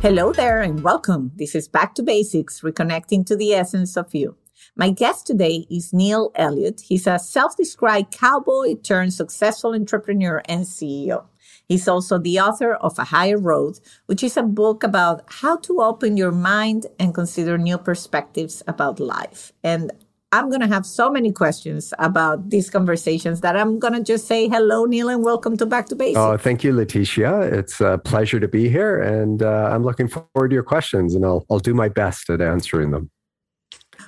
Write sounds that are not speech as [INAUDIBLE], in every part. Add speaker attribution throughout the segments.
Speaker 1: Hello there and welcome. This is Back to Basics, reconnecting to the essence of you. My guest today is Neil Elliott. He's a self-described cowboy turned successful entrepreneur and CEO. He's also the author of A Higher Road, which is a book about how to open your mind and consider new perspectives about life. And I'm going to have so many questions about these conversations that I'm going to just say hello, Neil, and welcome to Back to Basics.
Speaker 2: Oh, thank you, Leticia. It's a pleasure to be here, and uh, I'm looking forward to your questions, and I'll I'll do my best at answering them.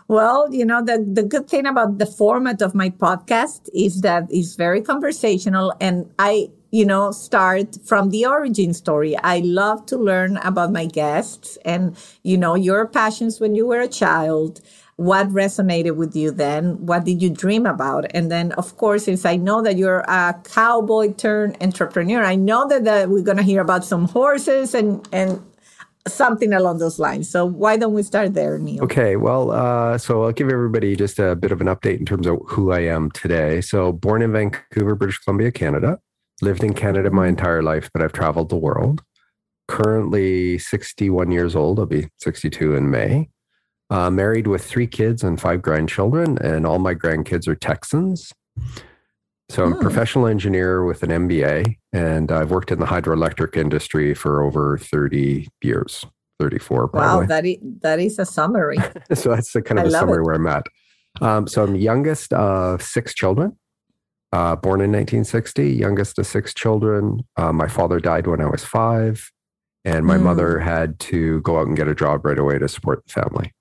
Speaker 1: Well, you know, the, the good thing about the format of my podcast is that it's very conversational and I, you know, start from the origin story. I love to learn about my guests and, you know, your passions when you were a child what resonated with you then? What did you dream about? And then of course since i know that you're a cowboy turned entrepreneur i know that, that we're going to hear about some horses and and something along those lines. So why don't we start there neil?
Speaker 2: Okay well uh, so i'll give everybody just a bit of an update in terms of who i am today. So born in vancouver british columbia canada. Lived in canada my entire life but i've traveled the world. Currently 61 years old. I'll be 62 in may uh, married with three kids and five grandchildren, and all my grandkids are Texans. So I'm a hmm. professional engineer with an MBA, and I've worked in the hydroelectric industry for over 30 years, 34 probably.
Speaker 1: Wow, that is, that is a summary. [LAUGHS]
Speaker 2: so that's a kind of I a summary it. where I'm at. Um, so I'm youngest of six children, uh, born in 1960, youngest of six children. Uh, my father died when I was five, and my mm. mother had to go out and get a job right away to support the family.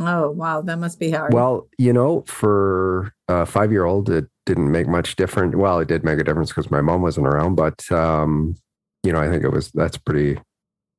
Speaker 1: Oh, wow. That must be hard.
Speaker 2: Well, you know, for a five year old, it didn't make much difference. Well, it did make a difference because my mom wasn't around, but, um, you know, I think it was, that's pretty,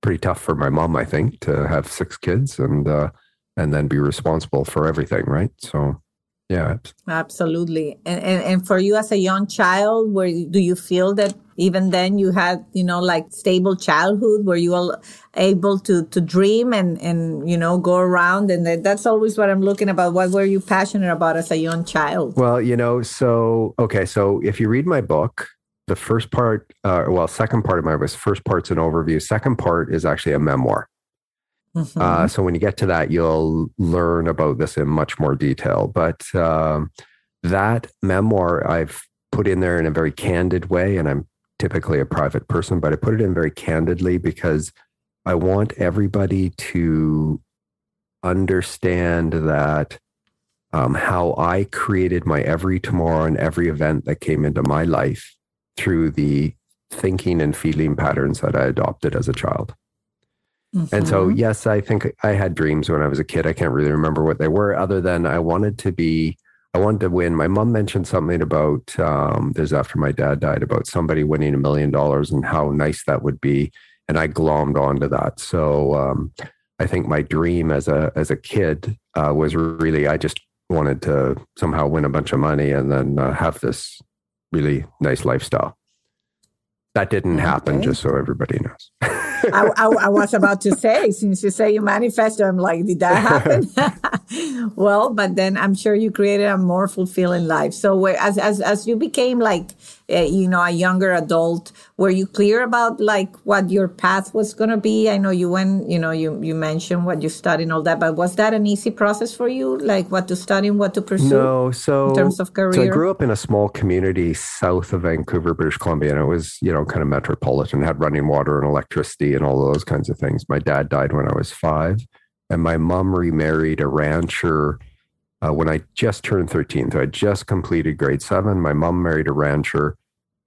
Speaker 2: pretty tough for my mom, I think, to have six kids and, uh, and then be responsible for everything. Right. So, yeah.
Speaker 1: Absolutely. And, and, and for you as a young child, where do you feel that even then you had, you know, like stable childhood where you all able to, to dream and, and, you know, go around. And that's always what I'm looking about. What were you passionate about as a young child?
Speaker 2: Well, you know, so, okay. So if you read my book, the first part, uh, well, second part of my was first part's an overview. Second part is actually a memoir. Mm-hmm. Uh, so when you get to that, you'll learn about this in much more detail. But um, that memoir I've put in there in a very candid way, and I'm typically a private person, but I put it in very candidly because I want everybody to understand that um, how I created my every tomorrow and every event that came into my life through the thinking and feeling patterns that I adopted as a child. Mm-hmm. And so, mm-hmm. yes, I think I had dreams when I was a kid. I can't really remember what they were, other than I wanted to be, I wanted to win. My mom mentioned something about um, this after my dad died about somebody winning a million dollars and how nice that would be. And I glommed onto that. So um, I think my dream as a as a kid uh, was really I just wanted to somehow win a bunch of money and then uh, have this really nice lifestyle. That didn't okay. happen, just so everybody knows. [LAUGHS]
Speaker 1: I, I, I, was about to say, since you say you manifested, I'm like, did that happen? [LAUGHS] well, but then I'm sure you created a more fulfilling life. So as as as you became like uh, you know, a younger adult, were you clear about like what your path was going to be? I know you went, you know, you, you mentioned what you studied and all that, but was that an easy process for you? Like what to study and what to pursue?
Speaker 2: No. So in terms of career? So I grew up in a small community south of Vancouver, British Columbia, and it was, you know, kind of metropolitan, had running water and electricity and all those kinds of things. My dad died when I was five and my mom remarried a rancher uh, when I just turned 13. So I just completed grade seven. My mom married a rancher,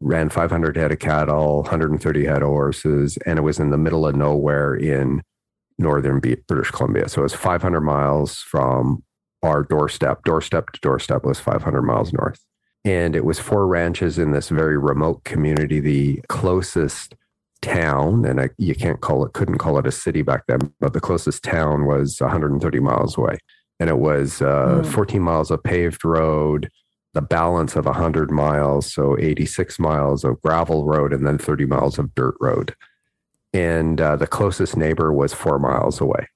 Speaker 2: ran 500 head of cattle, 130 head of horses, and it was in the middle of nowhere in northern British Columbia. So it was 500 miles from our doorstep. Doorstep to doorstep was 500 miles north. And it was four ranches in this very remote community. The closest town, and I, you can't call it, couldn't call it a city back then, but the closest town was 130 miles away. And it was uh, mm. 14 miles of paved road, the balance of 100 miles, so 86 miles of gravel road, and then 30 miles of dirt road. And uh, the closest neighbor was four miles away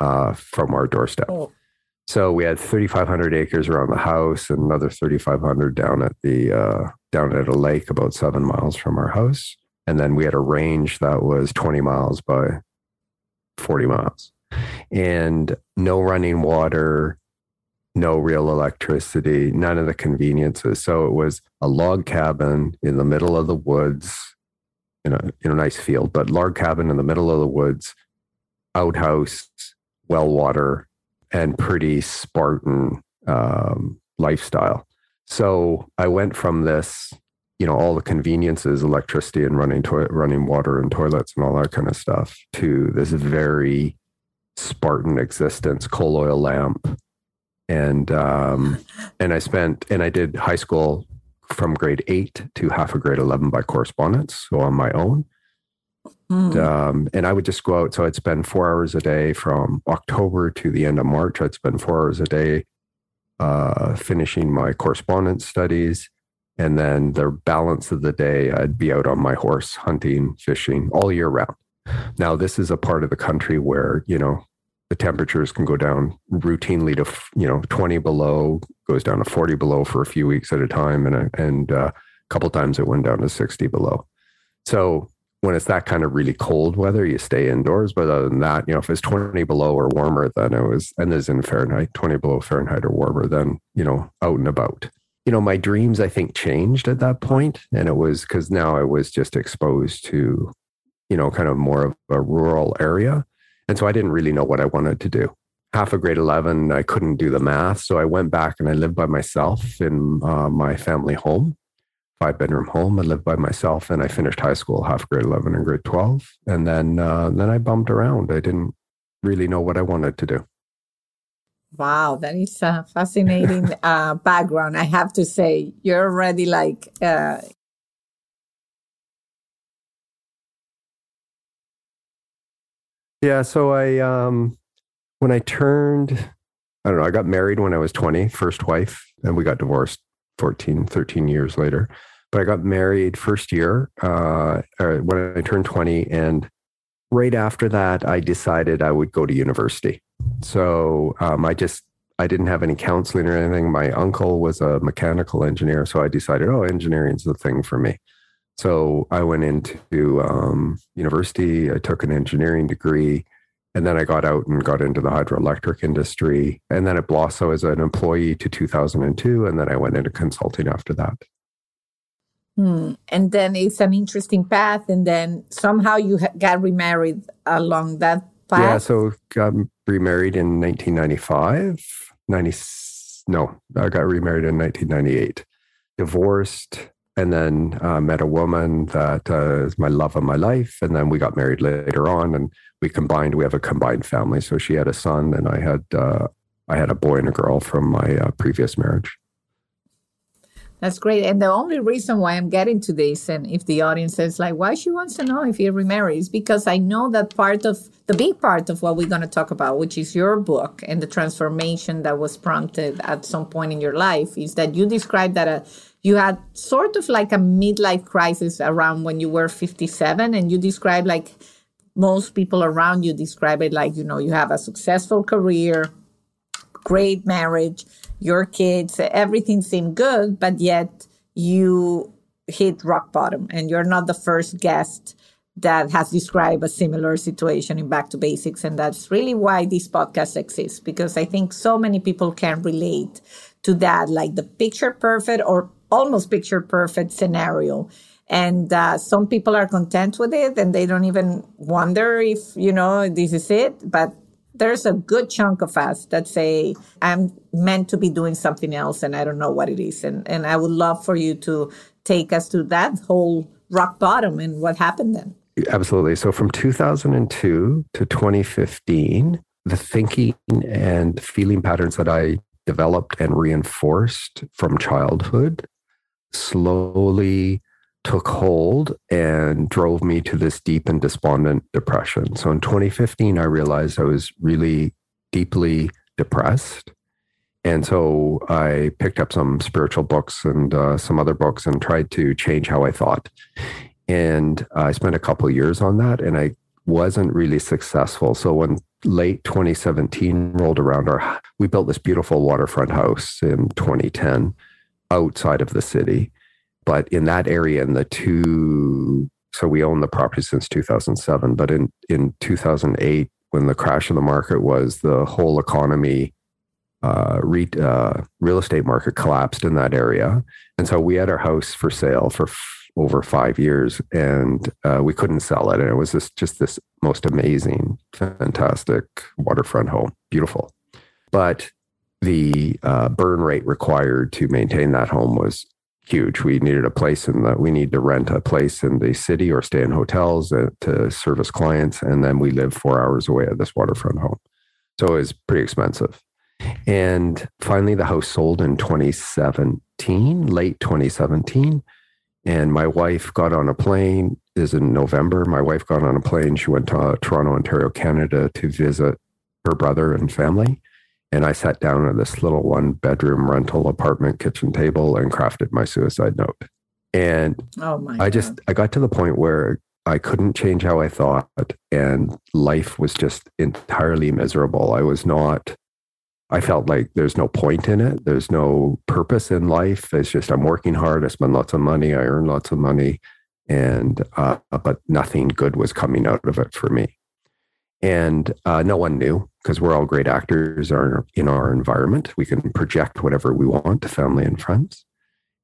Speaker 2: uh, from our doorstep. Oh. So we had 3,500 acres around the house, and another 3,500 down at the uh, down at a lake about seven miles from our house. And then we had a range that was 20 miles by 40 miles, and no running water, no real electricity, none of the conveniences. So it was a log cabin in the middle of the woods, in a in a nice field, but log cabin in the middle of the woods, outhouse, well water, and pretty Spartan um, lifestyle. So I went from this, you know, all the conveniences, electricity and running toilet, running water and toilets and all that kind of stuff, to this very Spartan existence, coal oil lamp, and um, and I spent and I did high school from grade eight to half of grade eleven by correspondence, so on my own. Mm. And, um, and I would just go out. So I'd spend four hours a day from October to the end of March. I'd spend four hours a day uh, finishing my correspondence studies. And then the balance of the day, I'd be out on my horse hunting, fishing all year round. Now, this is a part of the country where, you know, the temperatures can go down routinely to, you know, 20 below, goes down to 40 below for a few weeks at a time. And, and uh, a couple times it went down to 60 below. So when it's that kind of really cold weather, you stay indoors. But other than that, you know, if it's 20 below or warmer, then it was, and this in Fahrenheit, 20 below Fahrenheit or warmer, then, you know, out and about. You know, my dreams, I think, changed at that point, And it was because now I was just exposed to, you know, kind of more of a rural area. And so I didn't really know what I wanted to do. Half of grade 11, I couldn't do the math. So I went back and I lived by myself in uh, my family home five bedroom home. I lived by myself and I finished high school, half grade 11 and grade 12. And then, uh, then I bumped around. I didn't really know what I wanted to do.
Speaker 1: Wow, that is a fascinating uh, background. I have to say, you're already like, uh...
Speaker 2: yeah. So I, um, when I turned, I don't know, I got married when I was 20, first wife, and we got divorced 14, 13 years later. But I got married first year uh, when I turned 20. And right after that, I decided I would go to university. So um, I just, I didn't have any counseling or anything. My uncle was a mechanical engineer. So I decided, oh, engineering's the thing for me. So I went into um, university. I took an engineering degree. And then I got out and got into the hydroelectric industry. And then at Blosso as an employee to 2002. And then I went into consulting after that.
Speaker 1: Hmm. And then it's an interesting path. And then somehow you got remarried along that path.
Speaker 2: Yeah. So got remarried in 1995. 90, no, I got remarried in 1998. Divorced and then uh, met a woman that uh, is my love of my life. And then we got married later on, and we combined. We have a combined family. So she had a son, and I had uh, I had a boy and a girl from my uh, previous marriage.
Speaker 1: That's great. And the only reason why I'm getting to this, and if the audience is like, why she wants to know if he remarries, because I know that part of the big part of what we're going to talk about, which is your book and the transformation that was prompted at some point in your life, is that you described that a you had sort of like a midlife crisis around when you were 57 and you describe like most people around you describe it like you know you have a successful career great marriage your kids everything seemed good but yet you hit rock bottom and you're not the first guest that has described a similar situation in back to basics and that's really why this podcast exists because i think so many people can relate to that like the picture perfect or almost picture perfect scenario. And uh, some people are content with it and they don't even wonder if, you know, this is it. But there's a good chunk of us that say, I'm meant to be doing something else and I don't know what it is. And, and I would love for you to take us to that whole rock bottom and what happened then.
Speaker 2: Absolutely. So from 2002 to 2015, the thinking and feeling patterns that I developed and reinforced from childhood slowly took hold and drove me to this deep and despondent depression. So in 2015, I realized I was really deeply depressed. And so I picked up some spiritual books and uh, some other books and tried to change how I thought. And I spent a couple years on that and I wasn't really successful. So when late 2017 rolled around, our we built this beautiful waterfront house in 2010 outside of the city. But in that area, in the two, so we own the property since 2007. But in in 2008, when the crash of the market was, the whole economy uh, re, uh, real estate market collapsed in that area. And so we had our house for sale for over five years and uh, we couldn't sell it. And it was just, just this most amazing, fantastic waterfront home. Beautiful. But the uh, burn rate required to maintain that home was huge. We needed a place in the, we need to rent a place in the city or stay in hotels uh, to service clients. And then we live four hours away at this waterfront home. So it was pretty expensive. And finally, the house sold in 2017, late 2017. And my wife got on a plane. Is in November. My wife got on a plane. She went to uh, Toronto, Ontario, Canada to visit her brother and family. And I sat down at this little one bedroom rental apartment kitchen table and crafted my suicide note. And oh my I just, I got to the point where I couldn't change how I thought, and life was just entirely miserable. I was not I felt like there's no point in it. There's no purpose in life. It's just I'm working hard. I spend lots of money. I earn lots of money, and uh, but nothing good was coming out of it for me. And uh, no one knew because we're all great actors are in our environment. We can project whatever we want to family and friends.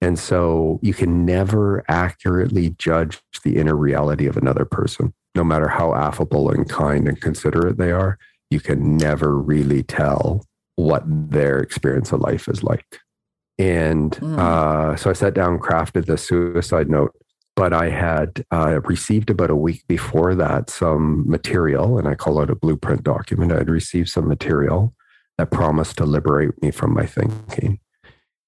Speaker 2: And so you can never accurately judge the inner reality of another person, no matter how affable and kind and considerate they are. You can never really tell what their experience of life is like. And mm. uh, so I sat down, crafted the suicide note, but I had uh, received about a week before that some material, and I call it a blueprint document. I had received some material that promised to liberate me from my thinking.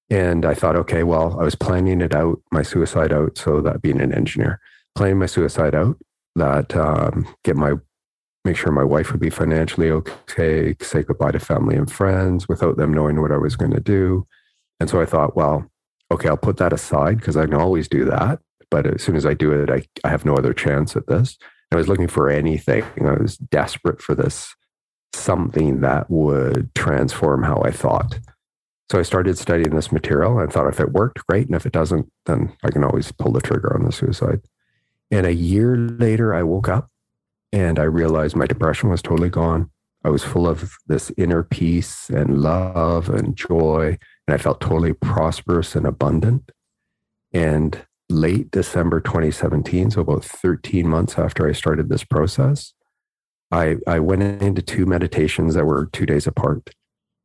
Speaker 2: And I thought, okay, well, I was planning it out, my suicide out. So that being an engineer, planning my suicide out, that um, get my make sure my wife would be financially okay, say goodbye to family and friends without them knowing what I was going to do. And so I thought, well, okay, I'll put that aside because I can always do that. But as soon as I do it, I, I have no other chance at this. I was looking for anything. I was desperate for this something that would transform how I thought. So I started studying this material. I thought if it worked, great. And if it doesn't, then I can always pull the trigger on the suicide. And a year later, I woke up and I realized my depression was totally gone. I was full of this inner peace and love and joy. And I felt totally prosperous and abundant. And late December 2017, so about 13 months after I started this process, I, I went into two meditations that were two days apart.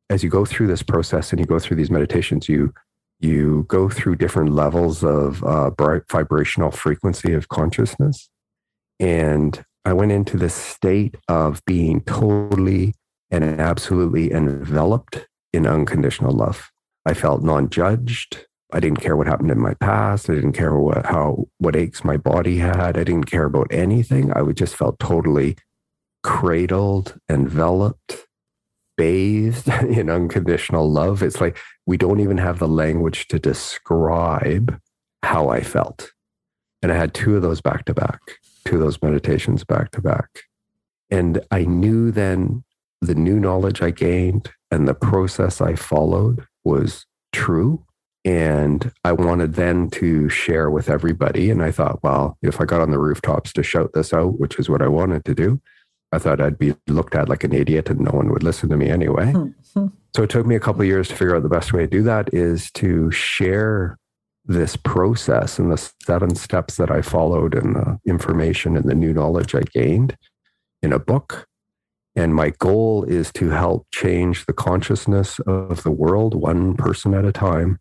Speaker 2: As you go through this process and you go through these meditations, you you go through different levels of uh, vibrational frequency of consciousness. And I went into this state of being totally and absolutely enveloped in unconditional love. I felt non-judged. I didn't care what happened in my past. I didn't care what how what aches my body had. I didn't care about anything. I just felt totally cradled, enveloped, bathed [LAUGHS] in unconditional love. It's like we don't even have the language to describe how I felt. And I had two of those back to back to those meditations back to back. And I knew then the new knowledge I gained and the process I followed was true. And I wanted then to share with everybody. And I thought, well, if I got on the rooftops to shout this out, which is what I wanted to do, I thought I'd be looked at like an idiot and no one would listen to me anyway. Hmm. so it took me a couple years to figure out the best way to do that is to share this process and the seven steps that I followed and the information and the new knowledge I gained in a book. And my goal is to help change the consciousness of the world one person at a time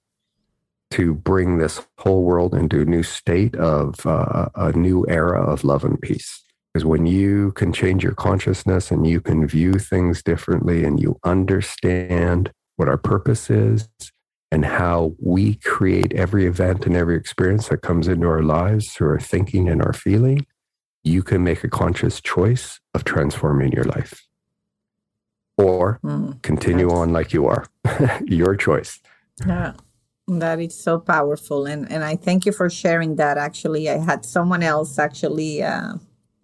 Speaker 2: to bring this whole world into a new state of uh, a new era of love and peace. Because when you can change your consciousness and you can view things differently and you understand what our purpose is and how we create every event and every experience that comes into our lives through our thinking and our feeling, you can make a conscious choice of transforming your life or mm, continue on like you are. [LAUGHS] your choice.
Speaker 1: Yeah. That is so powerful. And, and I thank you for sharing that. Actually, I had someone else actually, uh,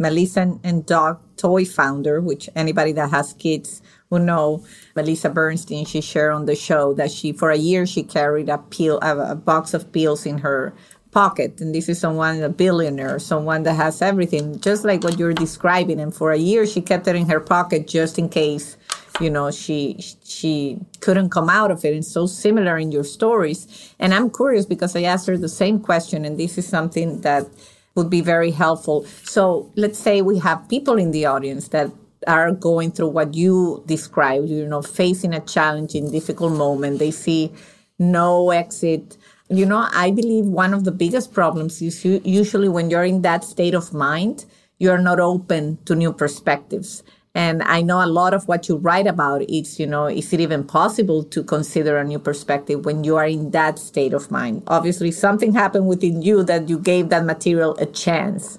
Speaker 1: Melissa and Doug Toy founder, which anybody that has kids who know Melissa Bernstein, she shared on the show that she, for a year, she carried a peel, a, a box of pills in her pocket. And this is someone, a billionaire, someone that has everything, just like what you're describing. And for a year, she kept it in her pocket just in case you know she she couldn't come out of it. And so similar in your stories. And i'm curious because i asked her the same question and this is something that would be very helpful. So let's say we have people in the audience that are going through what you described you know facing a challenging difficult moment. They see no exit. You know i believe one of the biggest problems is usually when you're in that state of mind you're not open to new perspectives and I know a lot of what you write about is, you know, is it even possible to consider a new perspective when you are in that state of mind? Obviously, something happened within you that you gave that material a chance.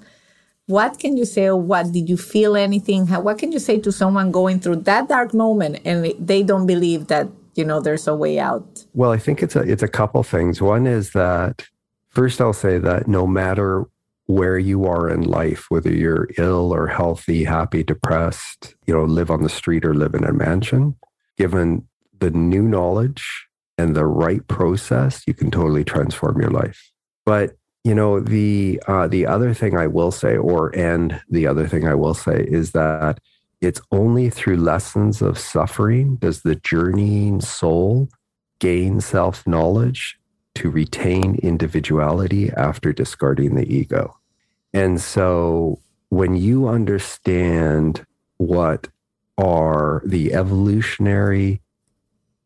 Speaker 1: What can you say, or what did you feel anything? What can you say to someone going through that dark moment and they don't believe that, you know, there's a way out?
Speaker 2: Well, I think it's a, it's a couple things. One is that first I'll say that no matter where you are in life, whether you're ill or healthy, happy, depressed, you know, live on the street or live in a mansion, given the new knowledge and the right process, you can totally transform your life. But you know the uh, the other thing I will say, or and the other thing I will say is that it's only through lessons of suffering does the journeying soul gain self knowledge to retain individuality after discarding the ego. And so when you understand what are the evolutionary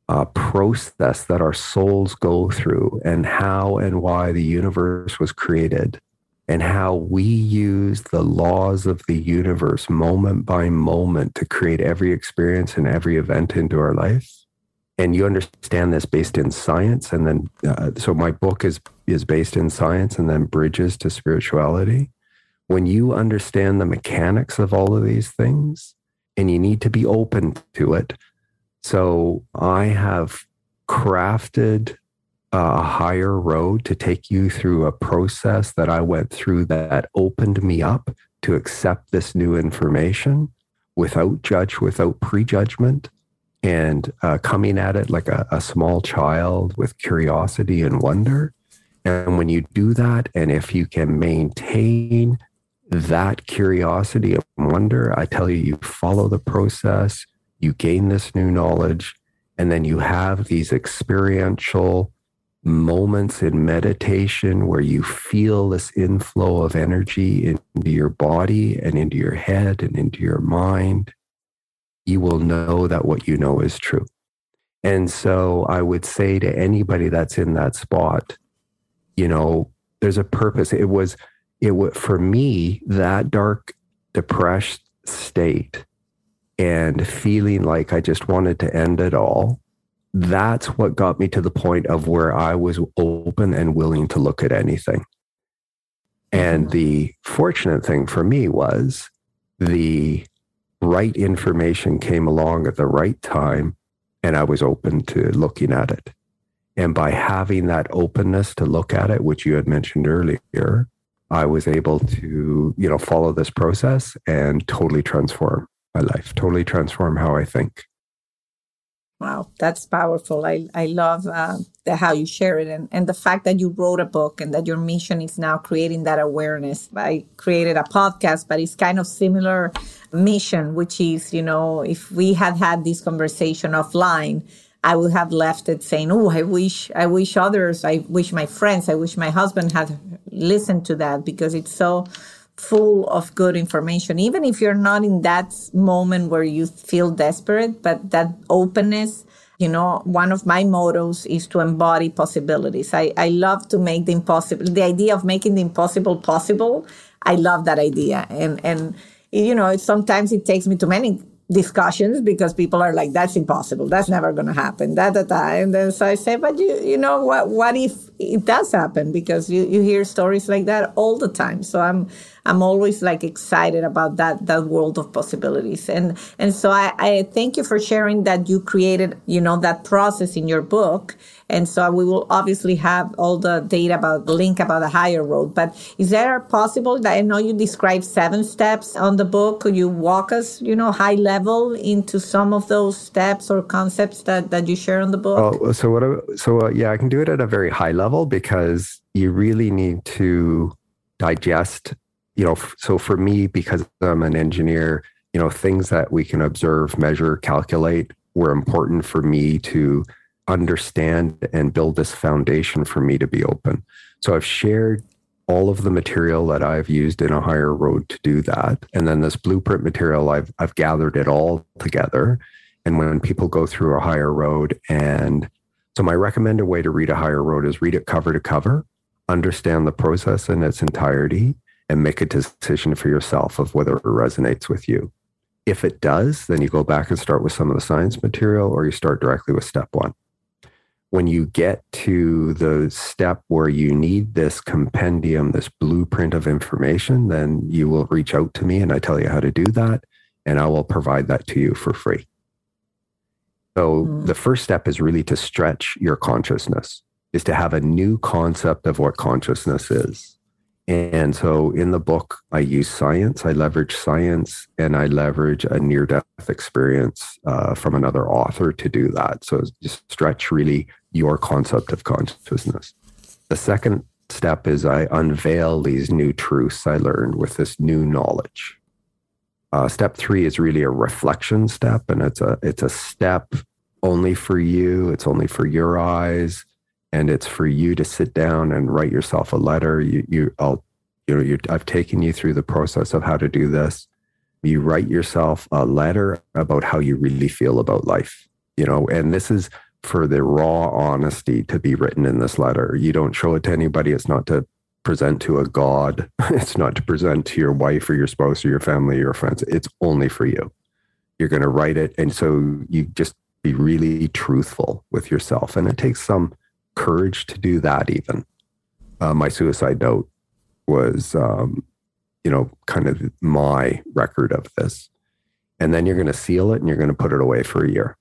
Speaker 2: uh, process that our souls go through and how and why the universe was created and how we use the laws of the universe moment by moment to create every experience and every event into our life. And you understand this based in science and then uh, so my book is is based in science and then bridges to spirituality when you understand the mechanics of all of these things, and you need to be open to it. So I have crafted a higher road to take you through a process that I went through that opened me up to accept this new information without judge, without prejudgment, and uh, coming at it like a, a small child with curiosity and wonder. And when you do that, and if you can maintain that curiosity and wonder, I tell you, you follow the process, you gain this new knowledge, and then you have these experiential moments in meditation where you feel this inflow of energy into your body and into your head and into your mind. You will know that what you know is true. And so I would say to anybody that's in that spot, you know, there's a purpose. It was it would for me that dark depressed state and feeling like I just wanted to end it all. That's what got me to the point of where I was open and willing to look at anything. And mm-hmm. the fortunate thing for me was the right information came along at the right time, and I was open to looking at it. And by having that openness to look at it, which you had mentioned earlier, I was able to, you know, follow this process and totally transform my life, totally transform how I think.
Speaker 1: Wow, that's powerful. I, I love uh, the, how you share it and, and the fact that you wrote a book and that your mission is now creating that awareness. I created a podcast, but it's kind of similar mission, which is, you know, if we had had this conversation offline, I would have left it saying, "Oh, I wish, I wish others, I wish my friends, I wish my husband had listened to that because it's so full of good information. Even if you're not in that moment where you feel desperate, but that openness." You know, one of my mottos is to embody possibilities. I, I love to make the impossible, the idea of making the impossible possible. I love that idea. And, and, you know, sometimes it takes me to many discussions because people are like, that's impossible. That's never going to happen. Da, da, da. And then so I say, but you, you know, what, what if it does happen? Because you, you hear stories like that all the time. So I'm, I'm always like excited about that that world of possibilities. And and so I, I thank you for sharing that you created, you know, that process in your book. And so we will obviously have all the data about the link about the higher road. But is there possible that I know you describe seven steps on the book? Could you walk us, you know, high level into some of those steps or concepts that, that you share on the book?
Speaker 2: Oh, so what? So uh, yeah, I can do it at a very high level because you really need to digest you know, so for me, because I'm an engineer, you know, things that we can observe, measure, calculate were important for me to understand and build this foundation for me to be open. So I've shared all of the material that I've used in a higher road to do that. And then this blueprint material, I've, I've gathered it all together. And when people go through a higher road, and so my recommended way to read a higher road is read it cover to cover, understand the process in its entirety, and make a decision for yourself of whether it resonates with you. If it does, then you go back and start with some of the science material or you start directly with step one. When you get to the step where you need this compendium, this blueprint of information, then you will reach out to me and I tell you how to do that. And I will provide that to you for free. So mm. the first step is really to stretch your consciousness, is to have a new concept of what consciousness is and so in the book, I use science, I leverage science, and I leverage a near death experience uh, from another author to do that. So just stretch really your concept of consciousness. The second step is I unveil these new truths I learned with this new knowledge. Uh, step three is really a reflection step, and it's a it's a step only for you. It's only for your eyes and it's for you to sit down and write yourself a letter. You, you, I'll, you know, you, I've taken you through the process of how to do this. You write yourself a letter about how you really feel about life, you know, and this is for the raw honesty to be written in this letter. You don't show it to anybody. It's not to present to a God. [LAUGHS] It's not to present to your wife or your spouse or your family or your friends. It's only for you. You're going to write it. And so you just be really truthful with yourself. And it takes some courage to do that even. Uh, my suicide note was um, you know kind of my record of this. And then you're going to seal it and you're going to put it away for a year.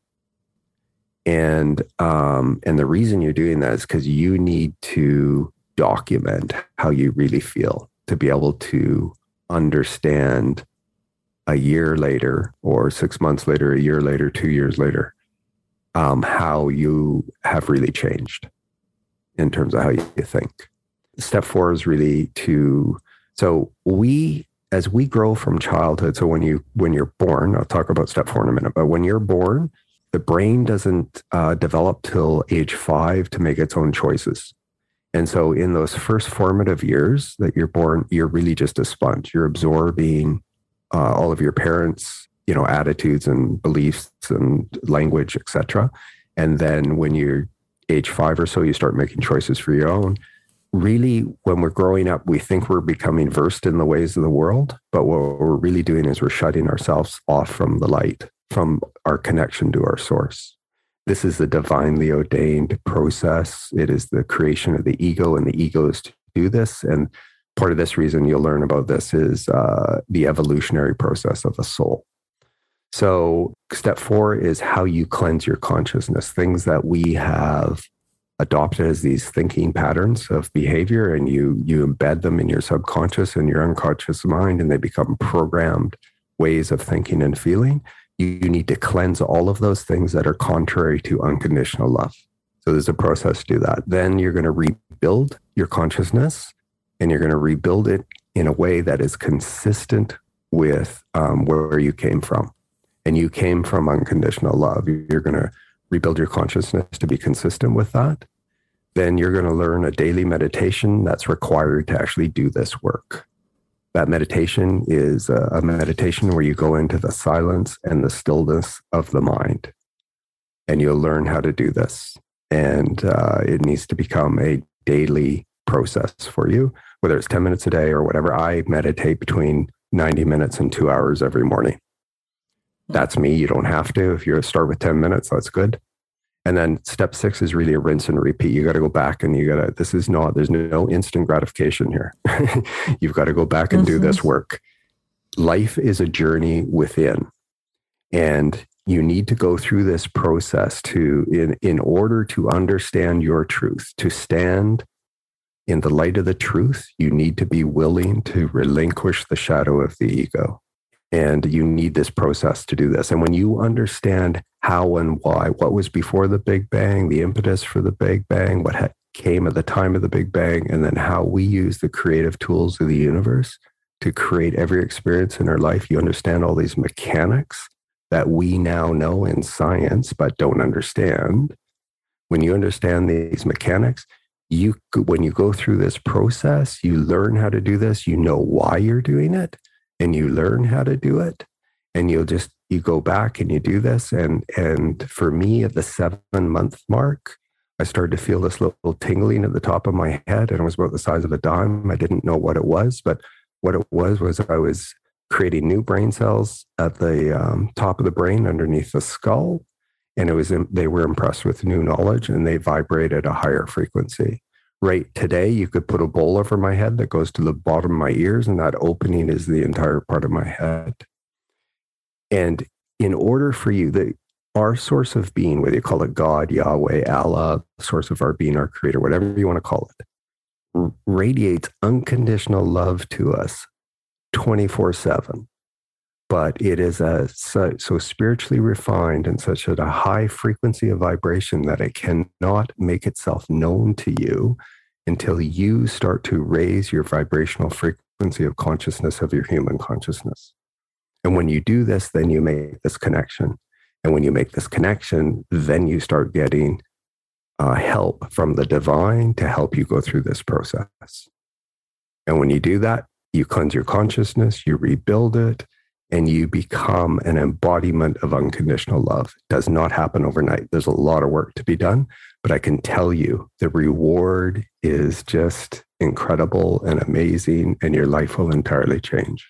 Speaker 2: And um, and the reason you're doing that is because you need to document how you really feel to be able to understand a year later or six months later a year later two years later um, how you have really changed in terms of how you think. Step four is really to so we as we grow from childhood. So when you when you're born, I'll talk about step four in a minute. But when you're born, the brain doesn't uh, develop till age five to make its own choices. And so in those first formative years that you're born, you're really just a sponge. You're absorbing uh, all of your parents' you know attitudes and beliefs and language, etc. And then when you're age five or so, you start making choices for your own. Really, when we're growing up, we think we're becoming versed in the ways of the world. But what we're really doing is we're shutting ourselves off from the light, from our connection to our source. This is the divinely ordained process. It is the creation of the ego, and the ego is to do this. And part of this reason you'll learn about this is uh, the evolutionary process of the soul. So, step four is how you cleanse your consciousness, things that we have adopted as these thinking patterns of behavior, and you, you embed them in your subconscious and your unconscious mind, and they become programmed ways of thinking and feeling. You, you need to cleanse all of those things that are contrary to unconditional love. So, there's a process to do that. Then you're going to rebuild your consciousness and you're going to rebuild it in a way that is consistent with um, where you came from and you came from unconditional love, you're going to rebuild your consciousness to be consistent with that. Then you're going to learn a daily meditation that's required to actually do this work. That meditation is a, meditation where you go into the silence and the stillness of the mind. And you'll learn how to do this. And uh, it needs to become a daily process for you, whether it's 10 minutes a day or whatever. I meditate between 90 minutes and two hours every morning. That's me. You don't have to. If you start with 10 minutes, that's good. And then step six is really a rinse and repeat. You got to go back and you got to, this is not, there's no instant gratification here. [LAUGHS] You've got to go back and mm-hmm. do this mm-hmm. work. Life is a journey within. And you need to go through this process to in in order to understand your truth to stand in the light of the truth you need to be willing to relinquish the shadow of the ego and you need this process to do this and when you understand how and why what was before the big bang the impetus for the big bang what came at the time of the big bang and then how we use the creative tools of the universe to create every experience in our life you understand all these mechanics that we now know in science but don't understand. When you understand these mechanics, you when you go through this process, you learn how to do this, you know why you're doing it, and you learn how to do it. And you'll just you go back and you do this. And and for me at the seven month mark, I started to feel this little tingling at the top of my head, and it was about the size of a dime. I didn't know what it was, but what it was was I was creating new brain cells at the um, top of the brain underneath the skull. And it was they were impressed with new knowledge and they vibrate at a higher frequency. Right today, you could put a bowl over my head that goes to the bottom of my ears, and that opening is the entire part of my head. And in order for you, the our source of being, whether you call it God, Yahweh, Allah, source of our being, our creator, whatever you want to call it, radiates unconditional love to us 24 7 but it is a, so, so, spiritually refined and such at a high frequency of vibration that it cannot make itself known to you until you start to raise your vibrational frequency of consciousness of your human consciousness. And when you do this, then you make this connection. And when you make this connection, then you start getting uh, help from the divine to help you go through this process. And when you do that, you cleanse your consciousness, you rebuild it, and you become an embodiment of unconditional love. It does not happen overnight. There's a lot of work to be done, but I can tell you the reward is just incredible and amazing, and your life will entirely change.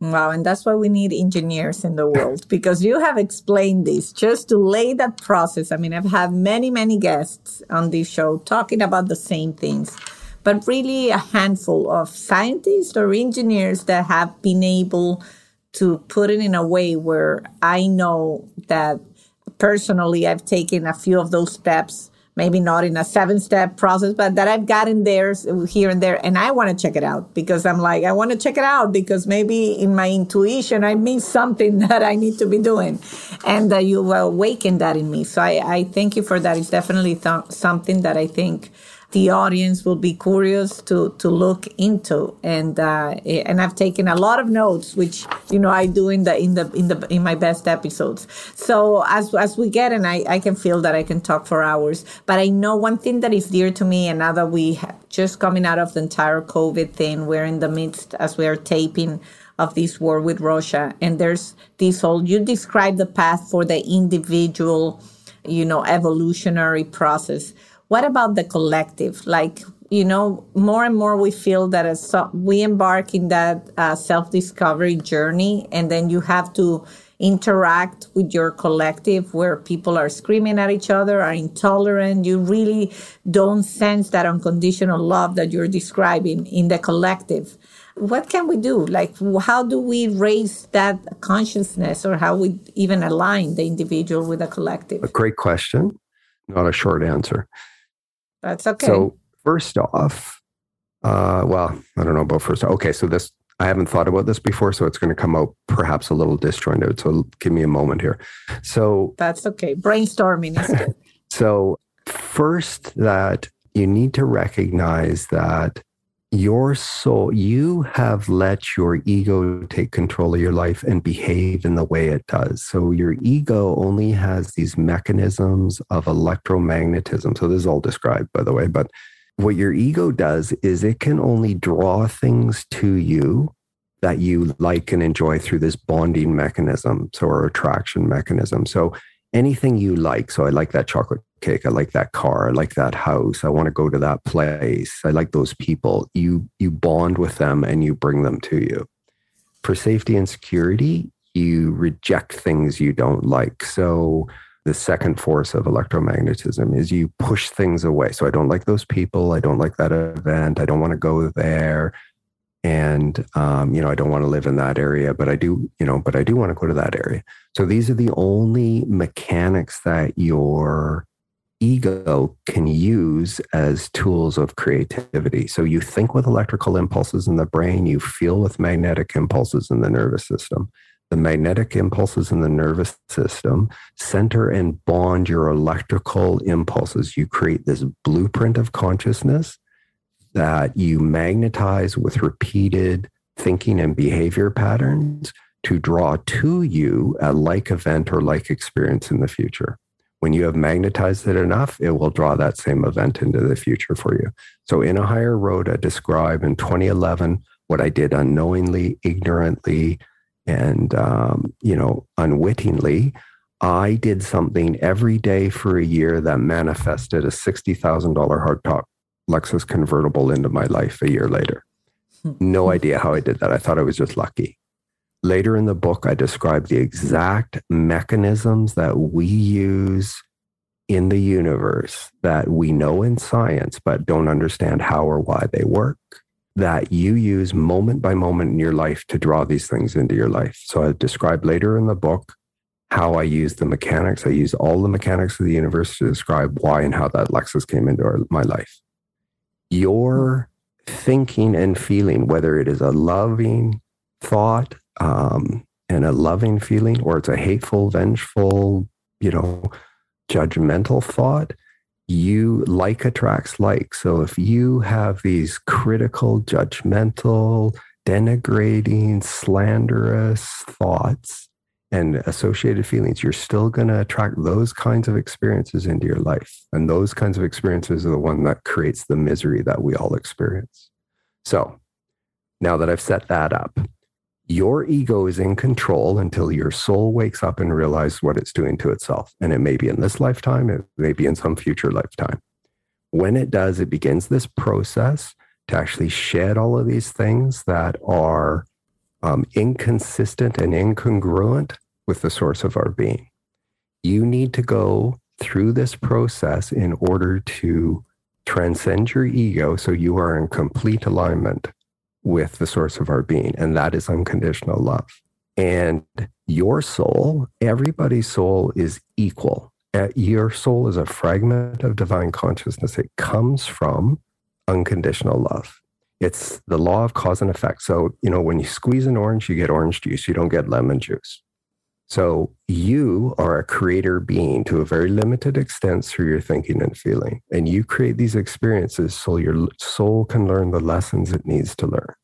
Speaker 1: Wow, and that's why we need engineers in the world [LAUGHS] because you have explained this just to lay that process. I mean, I've had many, many guests on this show talking about the same things but really a handful of scientists or engineers that have been able to put it in a way where I know that personally I've taken a few of those steps, maybe not in a seven step process, but that I've gotten there here and there. And I want to check it out because I'm like, I want to check it out because maybe in my intuition, I miss something [LAUGHS] that I need to be doing. And uh, you awakened that in me. So I, I thank you for that. It's definitely th- something that I think the audience will be curious to to look into. And uh, and I've taken a lot of notes which you know I do in the in the in the in my best episodes. So as as we get and I, I can feel that I can talk for hours. But I know one thing that is dear to me and now that we have just coming out of the entire COVID thing we're in the midst as we are taping of this war with Russia. And there's this whole you describe the path for the individual you know evolutionary process what about the collective? Like, you know, more and more we feel that as we embark in that uh, self discovery journey, and then you have to interact with your collective where people are screaming at each other, are intolerant. You really don't sense that unconditional love that you're describing in the collective. What can we do? Like, how do we raise that consciousness or how we even align the individual with the collective?
Speaker 2: A great question, not a short answer.
Speaker 1: That's okay.
Speaker 2: So first off, uh, well, I don't know about first. Okay, so this I haven't thought about this before, so it's going to come out perhaps a little disjointed. So give me a moment here. So
Speaker 1: that's okay. Brainstorming is good. [LAUGHS]
Speaker 2: so first, that you need to recognize that your soul, you have let your ego take control of your life and behave in the way it does. So your ego only has these mechanisms of electromagnetism. So this is all described, by the way, but what your ego does is it can only draw things to you that you like and enjoy through this bonding mechanism, so or attraction mechanism. So anything you like. So I like that chocolate cake. I like that car. I like that house. I want to go to that place. I like those people. You you bond with them and you bring them to you. For safety and security, you reject things you don't like. So the second force of electromagnetism is you push things away. So I don't like those people. I don't like that event. I don't want to go there. And, um, you know, I don't want to live in that area, but I do, you know, but I do want to go to that area. So these are the only mechanics that your ego can use as tools of creativity. So you think with electrical impulses in the brain, you feel with magnetic impulses in the nervous system the magnetic impulses in the nervous system center and bond your electrical impulses. You create this blueprint of consciousness that you magnetize with repeated thinking and behavior patterns to draw to you a like event or like experience in the future. When you have magnetized it enough, it will draw that same event into the future for you. So, in a higher road, I describe in 2011 what I did unknowingly, ignorantly, and um, you know unwittingly i did something every day for a year that manifested a $60000 hard hardtop lexus convertible into my life a year later [LAUGHS] no idea how i did that i thought i was just lucky later in the book i describe the exact mechanisms that we use in the universe that we know in science but don't understand how or why they work that you use moment by moment in your life to draw these things into your life. So I describe later in the book how I use the mechanics. I use all the mechanics of the universe to describe why and how that Lexus came into our, my life. Your thinking and feeling, whether it is a loving thought um, and a loving feeling, or it's a hateful, vengeful, you know, judgmental thought, you like attracts like. So if you have these critical, judgmental, denigrating, slanderous thoughts and associated feelings, you're still going to attract those kinds of experiences into your life. And those kinds of experiences are the one that creates the misery that we all experience. So now that I've set that up, your ego is in control until your soul wakes up and realizes what it's doing to itself. And it may be in this lifetime, it may be in some future lifetime. When it does, it begins this process to actually shed all of these things that are um, inconsistent and incongruent with the source of our being. You need to go through this process in order to transcend your ego so you are in complete alignment with the source of our being, and that is unconditional love. And your soul, everybody's soul is equal. Uh, your soul is a fragment of divine consciousness. It comes from unconditional love. It's the law of cause and effect. So, you know, when you squeeze an orange, you get orange juice, you don't get lemon juice. So you are a creator being to a very limited extent through your thinking and feeling. And you create these experiences so your soul can learn the lessons it needs to learn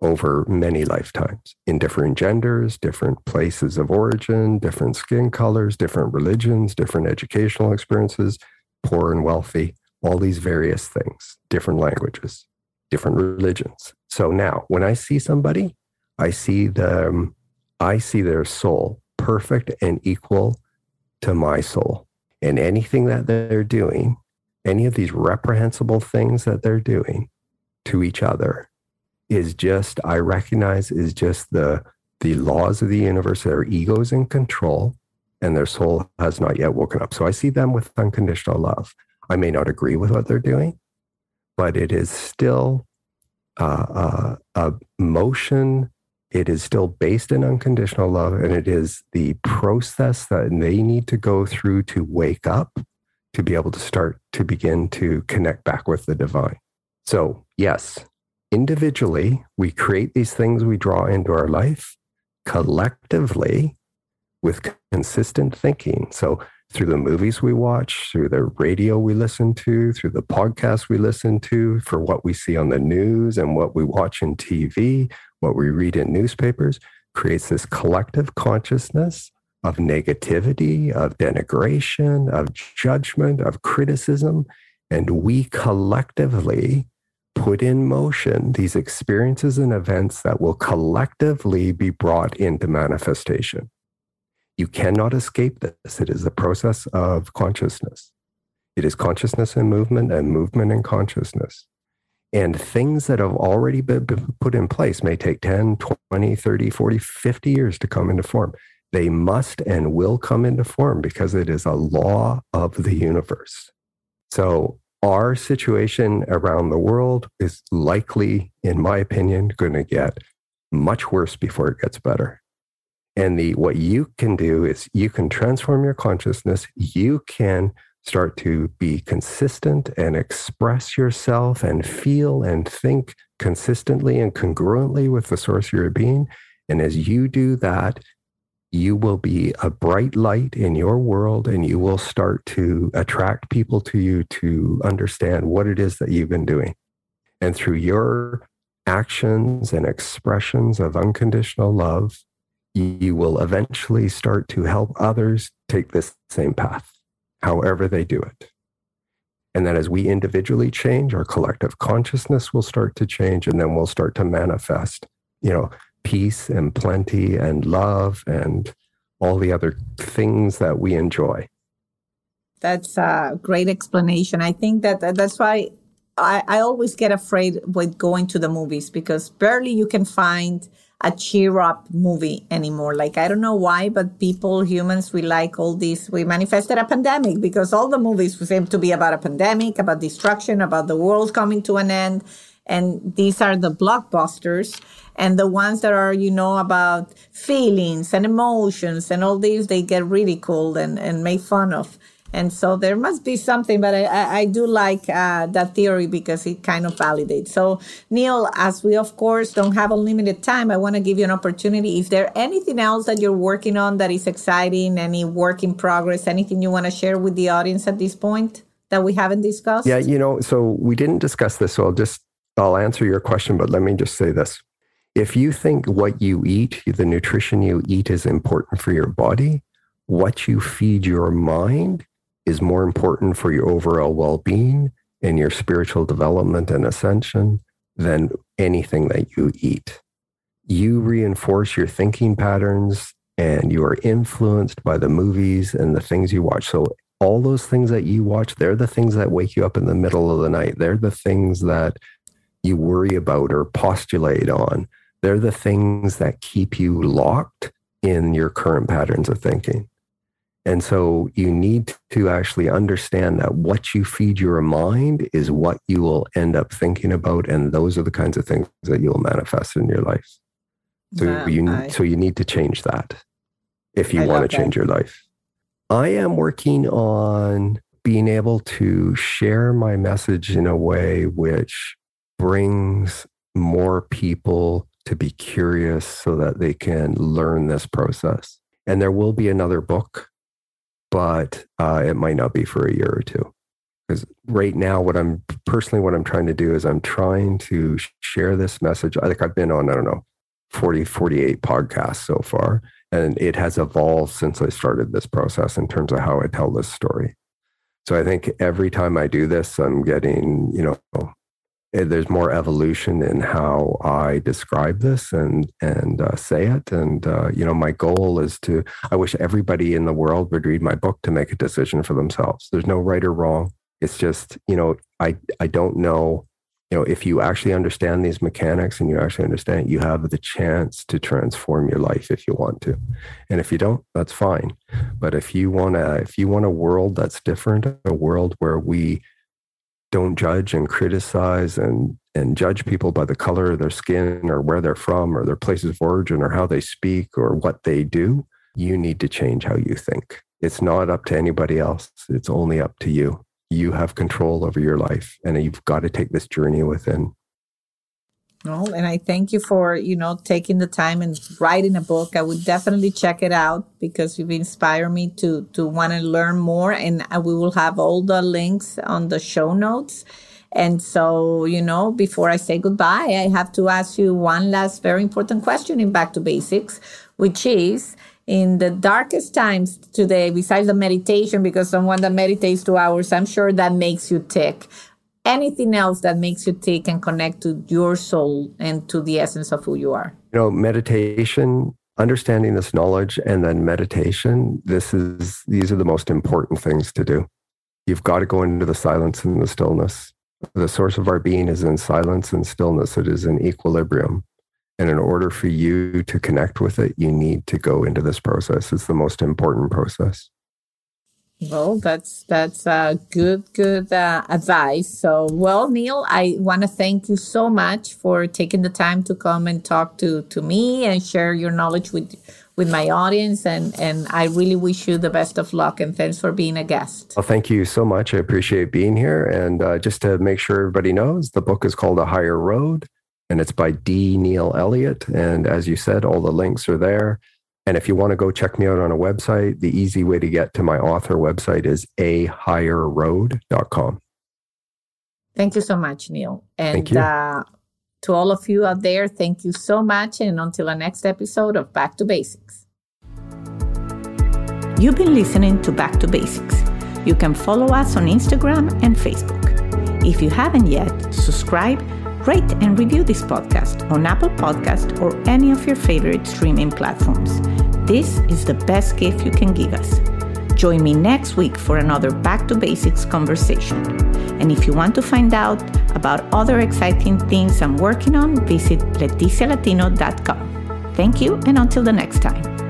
Speaker 2: over many lifetimes in different genders, different places of origin, different skin colors, different religions, different educational experiences, poor and wealthy, all these various things, different languages, different religions. So now when I see somebody, I see them, I see their soul perfect and equal to my soul. And anything that they're doing, any of these reprehensible things that they're doing to each other is just, I recognize is just the the laws of the universe. Their ego's in control and their soul has not yet woken up. So I see them with unconditional love. I may not agree with what they're doing, but it is still uh, uh, a motion it is still based in unconditional love, and it is the process that they need to go through to wake up to be able to start to begin to connect back with the divine. So, yes, individually, we create these things we draw into our life. Collectively, with consistent thinking. So, through the movies we watch, through the radio we listen to, through the podcasts we listen to, for what we see on the news and what we watch in TV, what we read in newspapers, creates this collective consciousness of negativity, of denigration, of judgment, of criticism. And we collectively put in motion these experiences and events that will collectively be brought into manifestation. You cannot escape this. It is a process of consciousness. It is consciousness and movement and movement and consciousness. And things that have already been put in place may take 10, 20, 30, 40, 50 years to come into form. They must and will come into form because it is a law of the universe. So, our situation around the world is likely, in my opinion, going to get much worse before it gets better. And the what you can do is you can transform your consciousness. You can start to be consistent and express yourself and feel and think consistently and congruently with the source of your being. And as you do that, you will be a bright light in your world and you will start to attract people to you to understand what it is that you've been doing. And through your actions and expressions of unconditional love, you will eventually start to help others take this same path, however they do it. And then as we individually change, our collective consciousness will start to change, and then we'll start to manifest, you know, peace and plenty and love and all the other things that we enjoy.
Speaker 1: That's a great explanation. I think that that's why I, I always get afraid with going to the movies because barely you can find a cheer up movie anymore. Like, I don't know why, but people, humans, we like all these. We manifested a pandemic because all the movies seem to be about a pandemic, about destruction, about the world coming to an end. And these are the blockbusters. And the ones that are, you know, about feelings and emotions and all these, they get ridiculed and, and made fun of. And so there must be something, but I, I, do like uh, that theory because it kind of validates. So, Neil, as we of course don't have unlimited time, I want to give you an opportunity. Is there anything else that you're working on that is exciting? Any work in progress? Anything you want to share with the audience at this point that we haven't discussed?
Speaker 2: Yeah, you know, so we didn't discuss this, so I'll just I'll answer your question, but let me just say this. If you think what you eat, the nutrition you eat is important for your body, what you feed your mind is more important for your overall well being and your spiritual development and ascension than anything that you eat. You reinforce your thinking patterns and you are influenced by the movies and the things you watch. So, all those things that you watch, they're the things that wake you up in the middle of the night. They're the things that you worry about or postulate on. They're the things that keep you locked in your current patterns of thinking. And so you need to actually understand that what you feed your mind is what you will end up thinking about. And those are the kinds of things that you'll manifest in your life. So you I, so you need to change that if you I want to change that. your life. I am working on being able to share my message in a way which brings more people to be curious so that they can learn this process. And there will be another book but uh, it might not be for a year or two. Because right now, what I'm personally, what I'm trying to do is I'm trying to share this message. I think I've been on, I don't know, 40, 48 podcasts so far. And it has evolved since I started this process in terms of how I tell this story. So I think every time I do this, I'm getting, you know, there's more evolution in how I describe this and and uh, say it. And uh, you know, my goal is to. I wish everybody in the world would read my book to make a decision for themselves. There's no right or wrong. It's just you know, I I don't know. You know, if you actually understand these mechanics and you actually understand, you have the chance to transform your life if you want to. And if you don't, that's fine. But if you want to, if you want a world that's different, a world where we don't judge and criticize and and judge people by the color of their skin or where they're from or their places of origin or how they speak or what they do you need to change how you think. It's not up to anybody else. It's only up to you. You have control over your life and you've got to take this journey within
Speaker 1: well, and I thank you for, you know, taking the time and writing a book. I would definitely check it out because you've inspired me to, to want to learn more. And we will have all the links on the show notes. And so, you know, before I say goodbye, I have to ask you one last very important question in Back to Basics, which is in the darkest times today, besides the meditation, because someone that meditates two hours, I'm sure that makes you tick anything else that makes you tick and connect to your soul and to the essence of who you are?
Speaker 2: You know, meditation, understanding this knowledge and then meditation, this is these are the most important things to do. You've got to go into the silence and the stillness The source of our being is in silence and stillness. It is in equilibrium. And in order for you to connect with it, you need to go into this process. It's the most important process.
Speaker 1: Well, that's that's uh, good good uh, advice. So, well, Neil, I want to thank you so much for taking the time to come and talk to to me and share your knowledge with with my audience. And and I really wish you the best of luck. And thanks for being a guest.
Speaker 2: Well, thank you so much. I appreciate being here. And uh, just to make sure everybody knows, the book is called A Higher Road, and it's by D. Neil Elliott. And as you said, all the links are there. And if you want to go check me out on a website, the easy way to get to my author website is ahigherroad.com.
Speaker 1: Thank you so much, Neil. And uh, to all of you out there, thank you so much. And until the next episode of Back to Basics. You've been listening to Back to Basics. You can follow us on Instagram and Facebook. If you haven't yet, subscribe rate and review this podcast on Apple Podcast or any of your favorite streaming platforms. This is the best gift you can give us. Join me next week for another Back to Basics conversation. And if you want to find out about other exciting things I'm working on, visit leticialatino.com. Thank you, and until the next time.